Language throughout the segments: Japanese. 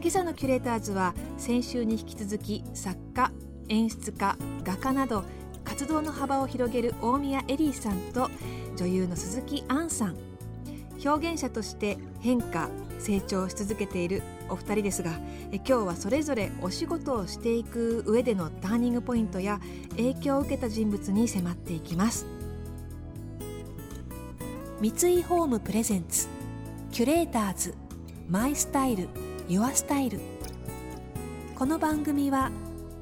今朝のキュレーターズは先週に引き続き作家演出家画家など活動の幅を広げる大宮エリーさんと女優の鈴木杏さん表現者として変化成長し続けているお二人ですが今日はそれぞれお仕事をしていく上でのターニングポイントや影響を受けた人物に迫っていきます。三井ホームプレゼンツキュレーターズマイスタイルユアスタイルこの番組は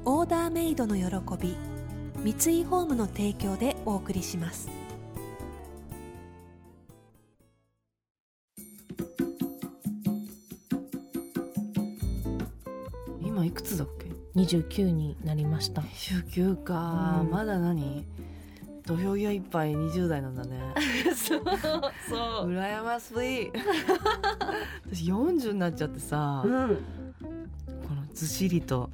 オーダーメイドの喜び三井ホームの提供でお送りします。今いくつだっけ？29になりました。29か、うん。まだ何？土俵際いっぱい20代なんだね。そうそう。羨ましい。私40になっちゃってさ、うん。このずしりと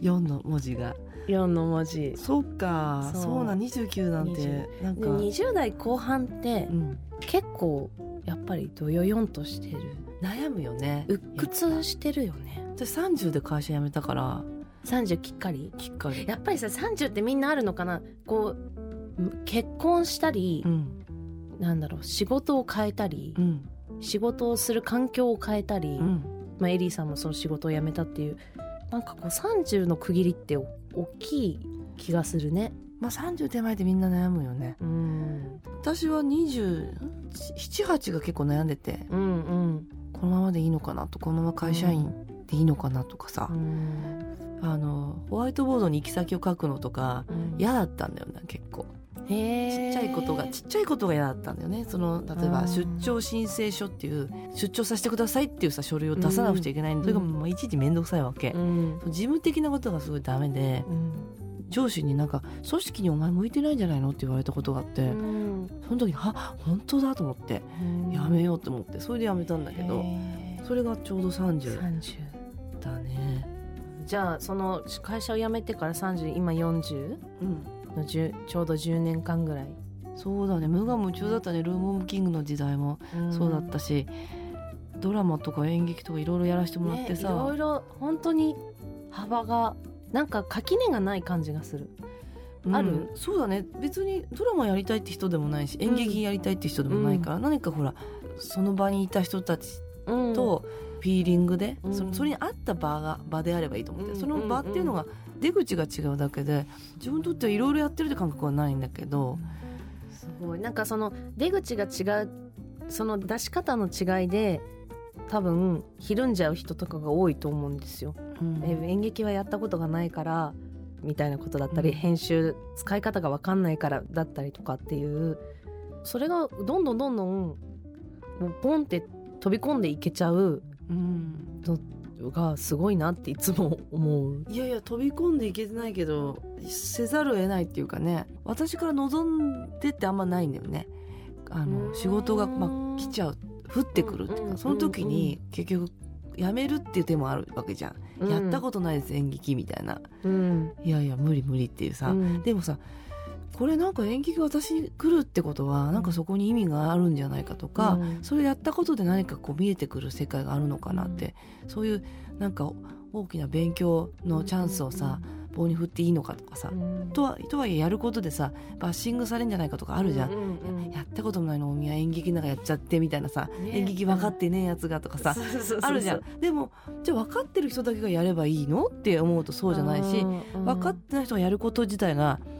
4の文字が。4の文字。そっかそう。なん29なんてなんか、で20代後半ってうん、結構やっぱりどよよんとしてる。悩むよね。鬱屈してるよね。私30で会社辞めたから。30きっかり？きっかり。やっぱりさ30ってみんなあるのかな？こう結婚したりう、ん。なんだろう仕事を変えたり、うん。仕事をする環境を変えたり、うん。まあ、エリーさんもその仕事を辞めたっていうなんかこう30の区切りってお大きい気がするね。まあ30手前でみんな悩むよね。うん。私は278が結構悩んでてうんうん。このままでいいのかなとこのまま会社員でいいのかなとかさ。う、ん。あのホワイトボードに行き先を書くのとか嫌だったんだよね結構。へちっちゃいことがちっちゃいことが嫌だったんだよね。その例えばうん出張申請書っていう出張させてくださいっていうさ書類を出さなくちゃいけないんだ。けど、うんもういちいち面倒くさいわけ、うん。事務的なことがすごいダメで。うん。上司になんか「組織にお前向いてないんじゃないの?」って言われたことがあって、うん。その時に「は本当だ」と思ってやめようと思ってそれでやめたんだけどそれがちょうど30 30だね。じゃあその会社を辞めてから30今40うんの10ちょうど10年間ぐらい、そうだね。無我夢中だったね。ルームオブキングの時代も。そうだったし、ドラマとか演劇とかいろいろやらせてもらってさ、ね、いろいろ本当に幅がなんか垣根がない感じがする。うん。ある？そうだね。別にドラマやりたいって人でもないし演劇やりたいって人でもないから、何かほらその場にいた人たちうん。とフィーリングで、うん。そそれに合った場が場であればいいと思って、うん。その場っていうのが出口が違うだけで自分にとってはいろいろやってるって感覚はないんだけど、すごい。なんかその出口が違うその出し方の違いで多分ひるんじゃう人とかが多いと思うんですよ、うん。え演劇はやったことがないからみたいなことだったり、うん。編集使い方が分かんないからだったりとかっていうそれがどんどんどんどんもうポンって飛び込んでいけちゃううん。のがすごいなっていつも思う。いやいや飛び込んでいけてないけどせざるを得ないっていうかね私から望んでってあんまないんだよね。あの仕事が、まあ、来ちゃう降ってくるっていううんかその時に結局辞めるっていう手もあるわけじゃん、やったことないです演劇みたいな。と、うん。いやいや無理無理っていうさ、うん。でもさこれなんか演劇が私に来るってことはなんかそこに意味があるんじゃないかとか、うん。それやったことで何かこう見えてくる世界があるのかなって、そういうなんか大きな勉強のチャンスをさ、棒に振っていいのかとかさ、うん。とはとはいえやることでさバッシングされるんじゃないかとかあるじゃん。うんうんうん。やったこともないのおみや演劇なんかやっちゃってみたいなさ、ね。演劇分かってねえやつがとかさ、あるじゃん。でもじゃあ分かってる人だけがやればいいのって思うとそうじゃないし、うん分かってない人がやること自体がうん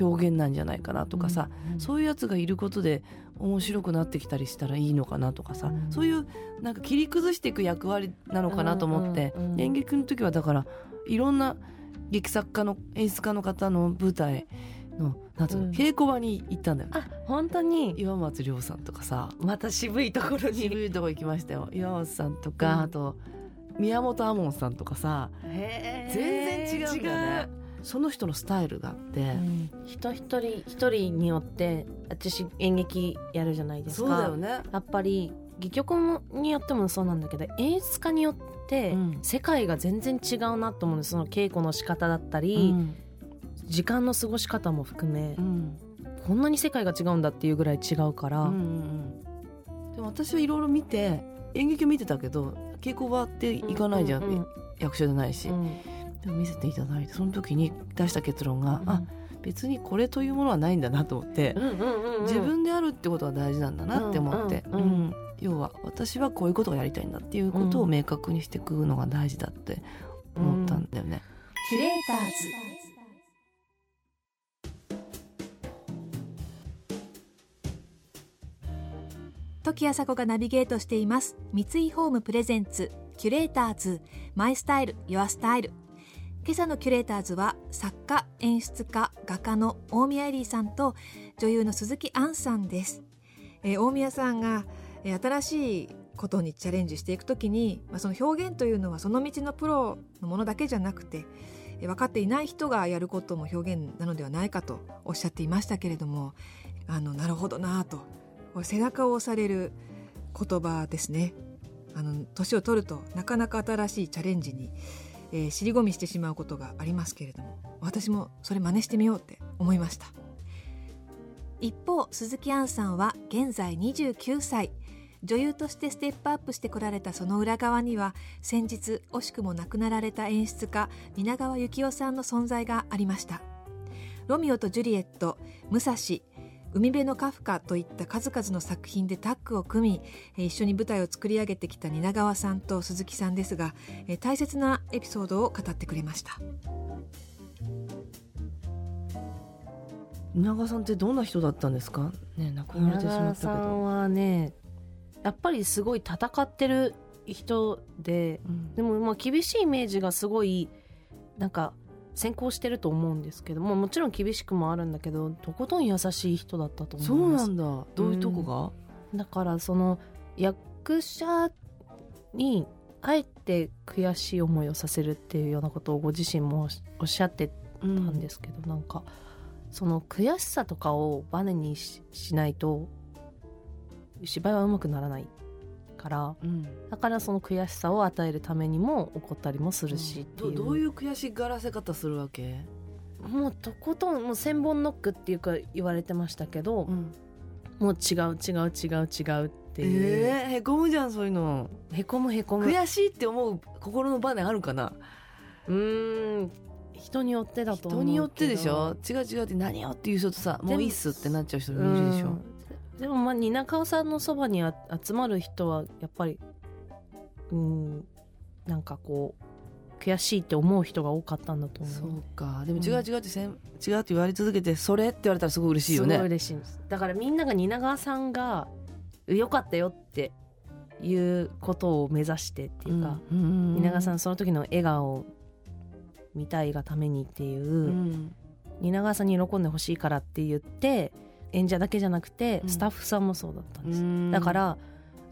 表現なんじゃないかなとかさ、うん。そういうやつがいることで面白くなってきたりしたらいいのかなとかさ、うん。そういうなんか切り崩していく役割なのかなと思って、うん。うん。うん演劇の時はだからいろんな劇作家の演出家の方の舞台のなんつうの、うん。稽古場に行ったんだよ。あ本当に？岩松亮さんとかさまた渋いところに。渋いとこ行きましたよ岩松さんとか、うん。あと宮本亞門さんとかさ全全然違うんだよねその人のスタイルがあって、人一人一人によって私演劇やるじゃないですか。そうだよね。やっぱり戯曲によってもそうなんだけど演出家によってうん。世界が全然違うなと思うんです。その稽古の仕方だったり、うん。時間の過ごし方も含め、うん。こんなに世界が違うんだっていうぐらい違うから、うんうんうん。でも私はいろいろ見て演劇を見てたけど稽古場って行かないじゃん、うんうん。役者じゃないし、うんでも見せていただいてその時に出した結論が、あ別にこれというものはないんだなと思って、うんうんうんうん。自分であるってことが大事なんだなって思って、うんうんうん要は私はこういうことがやりたいんだっていうことを明確にしていくのが大事だって思ったんだよね。キュレーターズ。時あさこがナビゲートしています。三井ホームプレゼンツキュレーターズ。マイスタイルユアスタイル今朝のキュレーターズは作家演出家画家の大宮エリーさんと女優の鈴木杏さんです、えー大宮さんが、新しいことにチャレンジしていくときに、まあ、その表現というのはその道のプロのものだけじゃなくて分かっていない人がやることも表現なのではないかとおっしゃっていましたけれどもあのなるほどなと。背中を押される言葉ですね。年を取るとなかなか新しいチャレンジに、えー尻込みしてしまうことがありますけれども私もそれ真似してみようって思いました。一方鈴木杏さんは現在29歳。女優としてステップアップしてこられたその裏側には先日惜しくも亡くなられた演出家蜷川幸雄さんの存在がありました。ロミオとジュリエット武蔵海辺のカフカといった数々の作品でタッグを組みえー一緒に舞台を作り上げてきた蜷川さんと鈴木さんですがえー大切なエピソードを語ってくれました。稲川さんってどんな人だったんですか？ね亡くなられてしま稲川ったけど。さんはねやっぱりすごい戦ってる人でうん。でもまあ厳しいイメージがすごいなんか先行してると思うんですけどももちろん厳しくもあるんだけどとことん優しい人だったと思そういます。なんだ。どういうとこが、だからその役者にあえて悔しい思いをさせるっていうようなことをご自身もおっしゃってたんですけど、なんかその悔しさとかをバネにししないと芝居はうまくならないからうん。だからその悔しさを与えるためにも怒ったりもするしっていう、どどういう悔しがらせ方するわけ、もうとことんもう千本ノックっていうか言われてましたけど、ん、もう違う違う違う違うっていう、えー、へこむじゃんそういうの。へこむへこむ。悔しいって思う心のバネあるかな？うーん。人によってだと人によってでしょ？違う違うって何よっていう人とさもういいっすってなっちゃう人もいるでしょ。うんでもまあ蜷川さんのそばにあ集まる人はやっぱりうんなんかこう悔しいって思う人が多かったんだと思うそうか。でも違う違うってせん、違うって言われ続けてそれって言われたらすごい嬉しいよすごいね嬉しいんですだからみんなが蜷川さんが良かったよっていうことを目指してっていうか、うんうんうん蜷川さんその時の笑顔を見たいがためにっていう、うん蜷川さんに喜んでほしいからって言って演者だけじゃなくてうん。スタッフさんもそうだったんです、うん。だから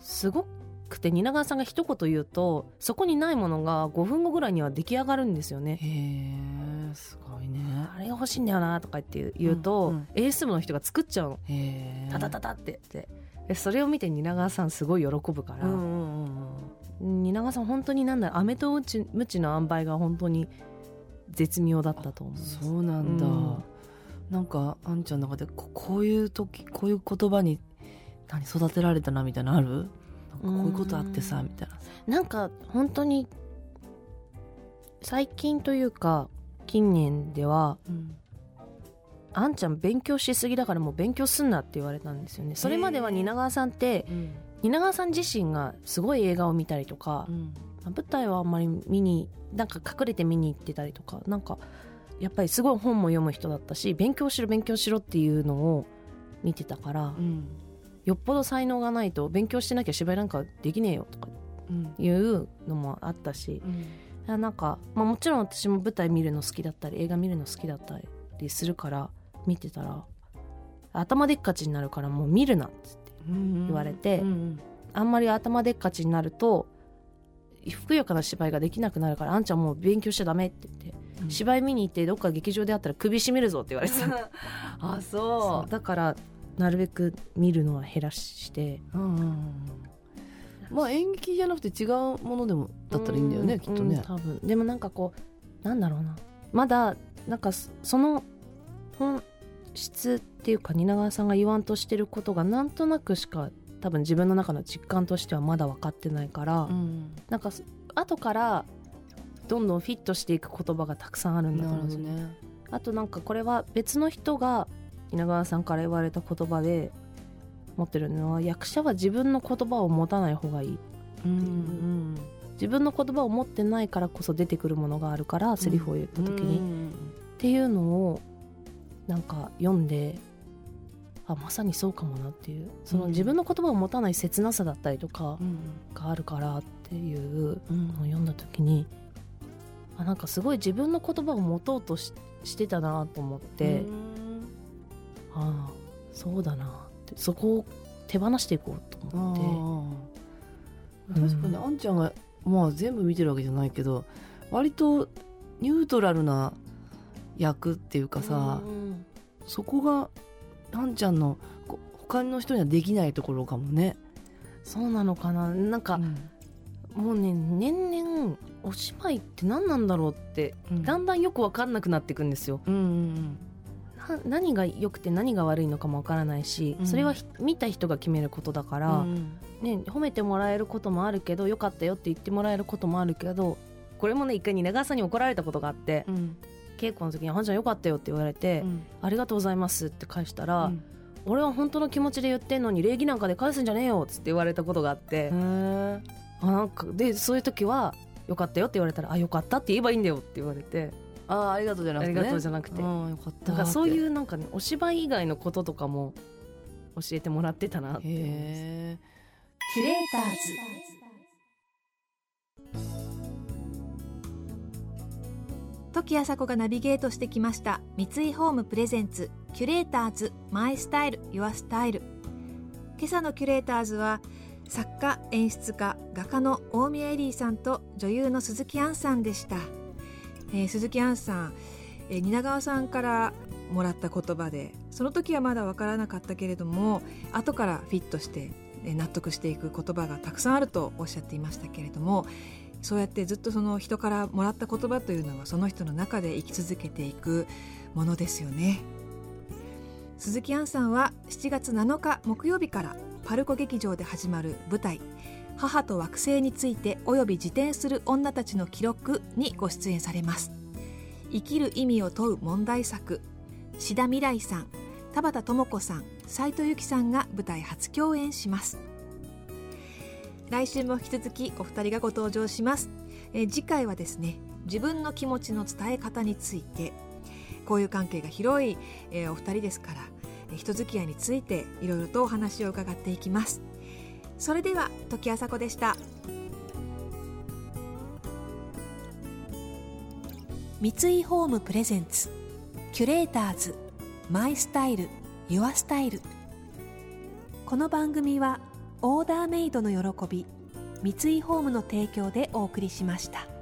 すごくて蜷川さんが一言言うとそこにないものが5分後ぐらいには出来上がるんですよね。へえすごいね。あれが欲しいんだよなとか言って言うと、うんうん。演出部の人が作っちゃうの。へえ。タタタタってって。でそれを見て蜷川さんすごい喜ぶから、うんうんうんうん。蜷川さん本当になんだろう飴とムチムチの塩梅が本当に絶妙だったと思います。そうなんだ、うんなんかあんちゃんの中でここういう時こういう言葉に何育てられたなみたいなのある？なんかこういうことあってさうんみたいな。なんか本当に最近というか近年ではうん。あんちゃん勉強しすぎだからもう勉強すんなって言われたんですよね。それまでは蜷川さんって蜷川さん自身がすごい映画を見たりとか、まあ舞台はあんまり見になんか隠れて見に行ってたりとかなんかやっぱりすごい本も読む人だったし勉強しろ勉強しろっていうのを見てたから、うん。よっぽど才能がないと勉強してなきゃ芝居なんかできねえよとかうん。いうのもあったしうん。なんか、まあ、もちろん私も舞台見るの好きだったり映画見るの好きだったりするから見てたら頭でっかちになるからもう見るなっつって言言われてうん。あんまり頭でっかちになるとふくよかな芝居ができなくなるからあんちゃんもう勉強しちゃダメって言って、うん、芝居見に行ってどっか劇場であったら首絞めるぞって言われてた。あそう。だからなるべく見るのは減らして、うんうんうん、まあ演劇じゃなくて違うものでもだったらいいんだよね、きっとね、多分。でもなんかこうなんだろうな。まだなんかその本質っていうか蜷川さんが言わんとしてることがなんとなくしか多分自分の中の実感としてはまだ分かってないから、うん、なんか後からどんどんフィットしていく言葉がたくさんあるんだと思う。んですね。あとなんかこれは別の人が蜷川さんから言われた言葉で持ってるのは役者は自分の言葉を持たない方がいいう、うんうん、自分の言葉を持ってないからこそ出てくるものがあるからセリフを言った時に、うん、っていうのをなんか読んであまさにそうかもなっていう。その自分の言葉を持たない切なさだったりとかがあるからっていうのを読んだ時に、あなんかすごい自分の言葉を持とうとししてたなと思って、ああそうだなってそこを手放していこうと思って。確かに、あんちゃんがまあ全部見てるわけじゃないけど割とニュートラルな役っていうかさ、そこがあんちゃんの他の人にはできないところかもね。そうなのかな。なんか、うん、もうね年々お芝居って何なんだろうって、うん、だんだんよく分かんなくなっていくんですよ、うんうんうん。何が良くて何が悪いのかもわからないし、それは見た人が決めることだから、うん、ね、褒めてもらえることもあるけどよかったよって言ってもらえることもあるけどこれもね一回蜷川さんに怒られたことがあって、うん、稽古の時に「はんちゃんよかったよ」って言われて、うん、ありがとうございます」って返したら、うん、俺は本当の気持ちで言ってんのに礼儀なんかで返すんじゃねえよっつって言われたことがあってあなんかでそういう時は「よかったよ」って言われたら「あよかった」って言えばいいんだよって言われて。あありがとうじゃなくて、ね、ありがとうじゃなくて、よかった。だからそういうなんかねお芝居以外のこととかも教えてもらってたなってキュレーター。ズ時あさこがナビゲートしてきました。三井ホームプレゼンツキュレーターズマイスタイルユアスタイル。今朝のキュレーターズは作家演出家画家の大宮エリーさんと女優の鈴木杏さんでした、えー、鈴木杏さん、えー、蜷川さんからもらった言葉でその時はまだ分からなかったけれども後からフィットして納得していく言葉がたくさんあるとおっしゃっていましたけれどもそうやってずっとその人からもらった言葉というのはその人の中で生き続けていくものですよね。鈴木杏さんは7月7日木曜日からパルコ劇場で始まる舞台「母と惑星についておよび自転する女たちの記録」にご出演されます。生きる意味を問う問題作志田未来さん田畑智子さん斉藤由貴さんが舞台初共演します。来週も引き続きお二人がご登場します、え次回はですね自分の気持ちの伝え方について交友関係が広い、えお二人ですからえ人付き合いについていろいろとお話を伺っていきます。それでは時あさこでした。三井ホームプレゼンツキュレーターズマイスタイルユアスタイル。この番組はオーダーメイドの喜び三井ホームの提供でお送りしました。